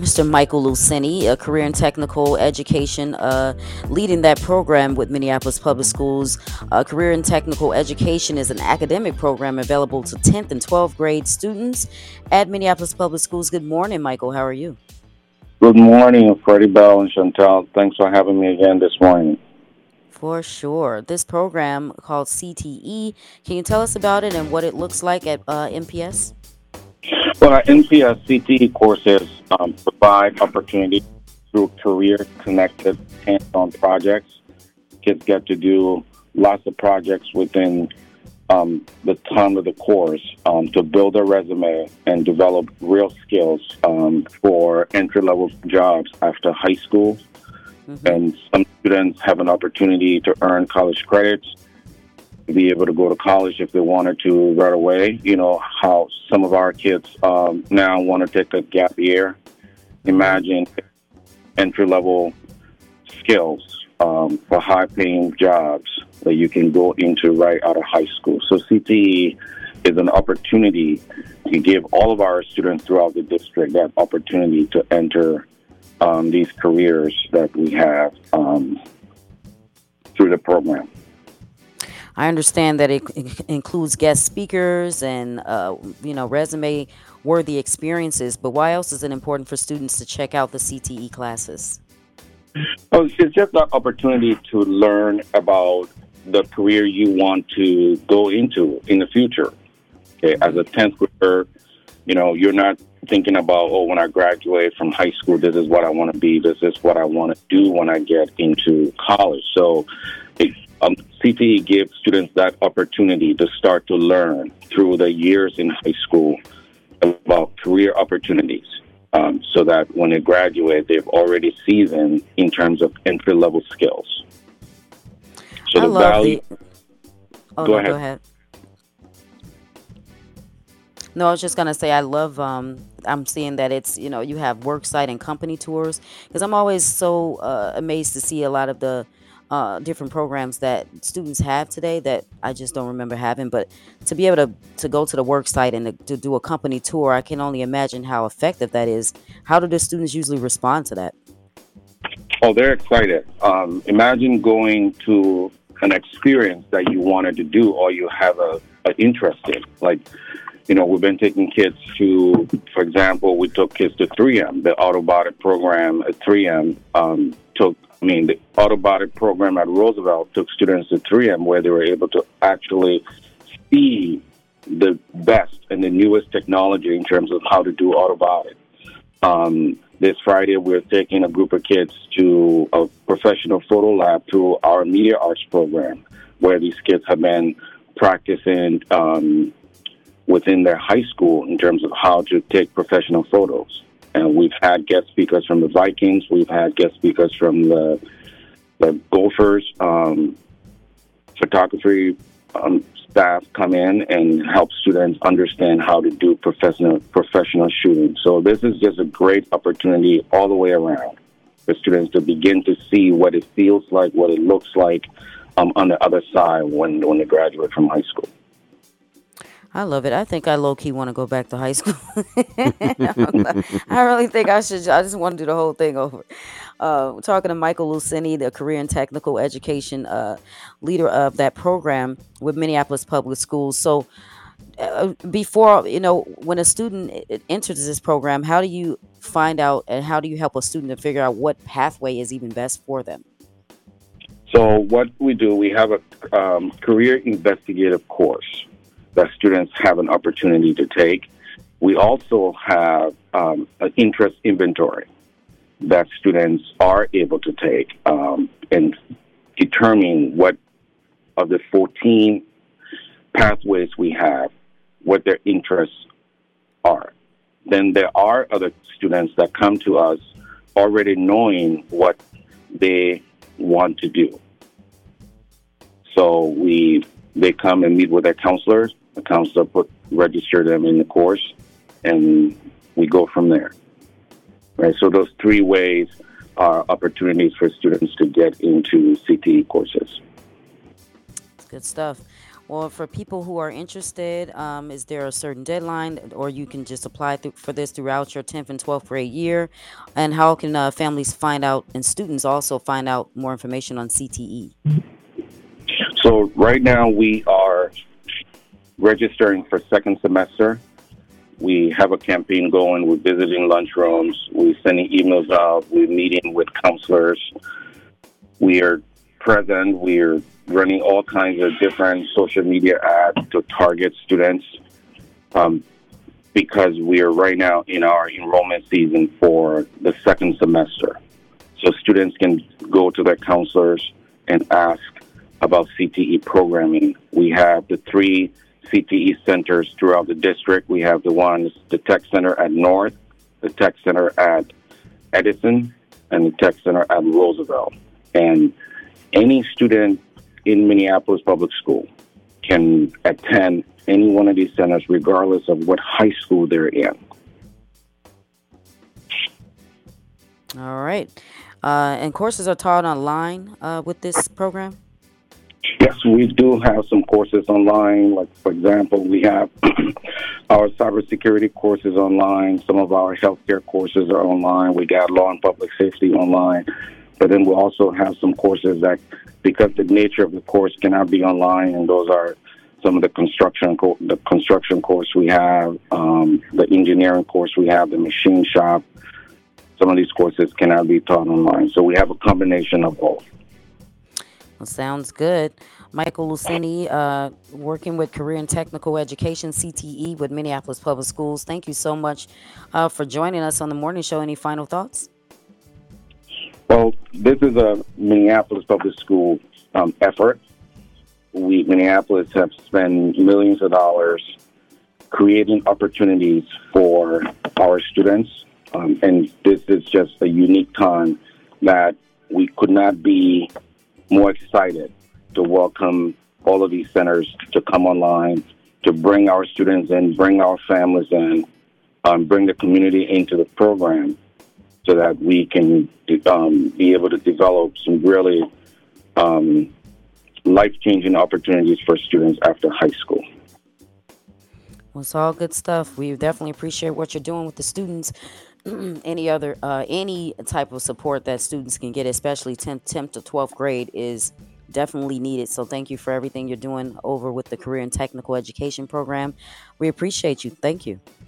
Mr. Michael Luseni, a career and technical education, uh, leading that program with Minneapolis Public Schools. Uh, career and technical education is an academic program available to 10th and 12th grade students at Minneapolis Public Schools. Good morning, Michael. How are you? Good morning, Freddie Bell and Chantel. Thanks for having me again this morning. For sure. This program called CTE, can you tell us about it and what it looks like at uh, MPS? Well, our MPS CTE courses um, provide opportunity through career-connected hands-on projects. Kids get to do lots of projects within um, the time of the course um, to build a resume and develop real skills um, for entry-level jobs after high school. Mm-hmm. And some students have an opportunity to earn college credits be able to go to college if they wanted to right away. You know, how some of our kids um, now want to take a gap year. Imagine entry level skills um, for high paying jobs that you can go into right out of high school. So CTE is an opportunity to give all of our students throughout the district that opportunity to enter um, these careers that we have um, through the program. I understand that it includes guest speakers and uh, you know resume worthy experiences. But why else is it important for students to check out the CTE classes? Oh, it's just an opportunity to learn about the career you want to go into in the future. Okay, as a tenth grader, you know you're not thinking about oh when I graduate from high school, this is what I want to be. This is what I want to do when I get into college. So. It, um, CTE gives students that opportunity to start to learn through the years in high school about career opportunities. Um, so that when they graduate, they've already seasoned in terms of entry level skills. So I the value. The... Oh, go, no, ahead. go ahead. No, I was just gonna say I love. Um, I'm seeing that it's you know you have worksite and company tours because I'm always so uh, amazed to see a lot of the uh, different programs that students have today that I just don't remember having. But to be able to, to go to the work site and to, to do a company tour, I can only imagine how effective that is. How do the students usually respond to that? Oh, they're excited. Um, imagine going to an experience that you wanted to do or you have a, a interest in. Like, you know, we've been taking kids to, for example, we took kids to 3M, the Autobotic program at 3M um, took I mean, the Autobotic program at Roosevelt took students to 3M where they were able to actually see the best and the newest technology in terms of how to do Autobotic. Um, this Friday, we're taking a group of kids to a professional photo lab through our media arts program, where these kids have been practicing um, within their high school in terms of how to take professional photos. And we've had guest speakers from the Vikings. We've had guest speakers from the, the Gophers. Um, photography um, staff come in and help students understand how to do professional professional shooting. So this is just a great opportunity all the way around for students to begin to see what it feels like, what it looks like um, on the other side when when they graduate from high school. I love it. I think I low key want to go back to high school. I really think I should. I just want to do the whole thing over. Uh, talking to Michael Luseni, the career and technical education uh, leader of that program with Minneapolis Public Schools. So, uh, before you know, when a student enters this program, how do you find out and how do you help a student to figure out what pathway is even best for them? So, what we do, we have a um, career investigative course that students have an opportunity to take. We also have um, an interest inventory that students are able to take um, and determine what of the 14 pathways we have, what their interests are. Then there are other students that come to us already knowing what they want to do. So we they come and meet with their counselors the counselor put register them in the course, and we go from there. Right. So those three ways are opportunities for students to get into CTE courses. Good stuff. Well, for people who are interested, um, is there a certain deadline, or you can just apply through, for this throughout your 10th and 12th grade year? And how can uh, families find out and students also find out more information on CTE? So right now we are registering for second semester. We have a campaign going. We're visiting lunchrooms. We're sending emails out. We're meeting with counselors. We are present. We're running all kinds of different social media ads to target students um, because we are right now in our enrollment season for the second semester. So students can go to their counselors and ask about CTE programming. We have the three CTE centers throughout the district. We have the ones, the Tech Center at North, the Tech Center at Edison, and the Tech Center at Roosevelt. And any student in Minneapolis Public School can attend any one of these centers, regardless of what high school they're in. All right. Uh, and courses are taught online uh, with this program? Yes, we do have some courses online. Like, for example, we have our cybersecurity courses online. Some of our healthcare courses are online. We got law and public safety online. But then we also have some courses that, because the nature of the course cannot be online, and those are some of the construction co- the construction course we have, um, the engineering course we have, the machine shop. Some of these courses cannot be taught online, so we have a combination of both. Sounds good. Michael Luseni, uh, working with Career and Technical Education, CTE, with Minneapolis Public Schools. Thank you so much uh, for joining us on the morning show. Any final thoughts? Well, this is a Minneapolis public school um, effort. We, Minneapolis, have spent millions of dollars creating opportunities for our students, um, and this is just a unique time that we could not be more excited to welcome all of these centers to come online, to bring our students in, bring our families in, um, bring the community into the program so that we can um, be able to develop some really um, life changing opportunities for students after high school. Well, it's all good stuff. We definitely appreciate what you're doing with the students. any other, uh, any type of support that students can get, especially 10th, 10th to 12th grade, is definitely needed. So thank you for everything you're doing over with the Career and Technical Education Program. We appreciate you. Thank you.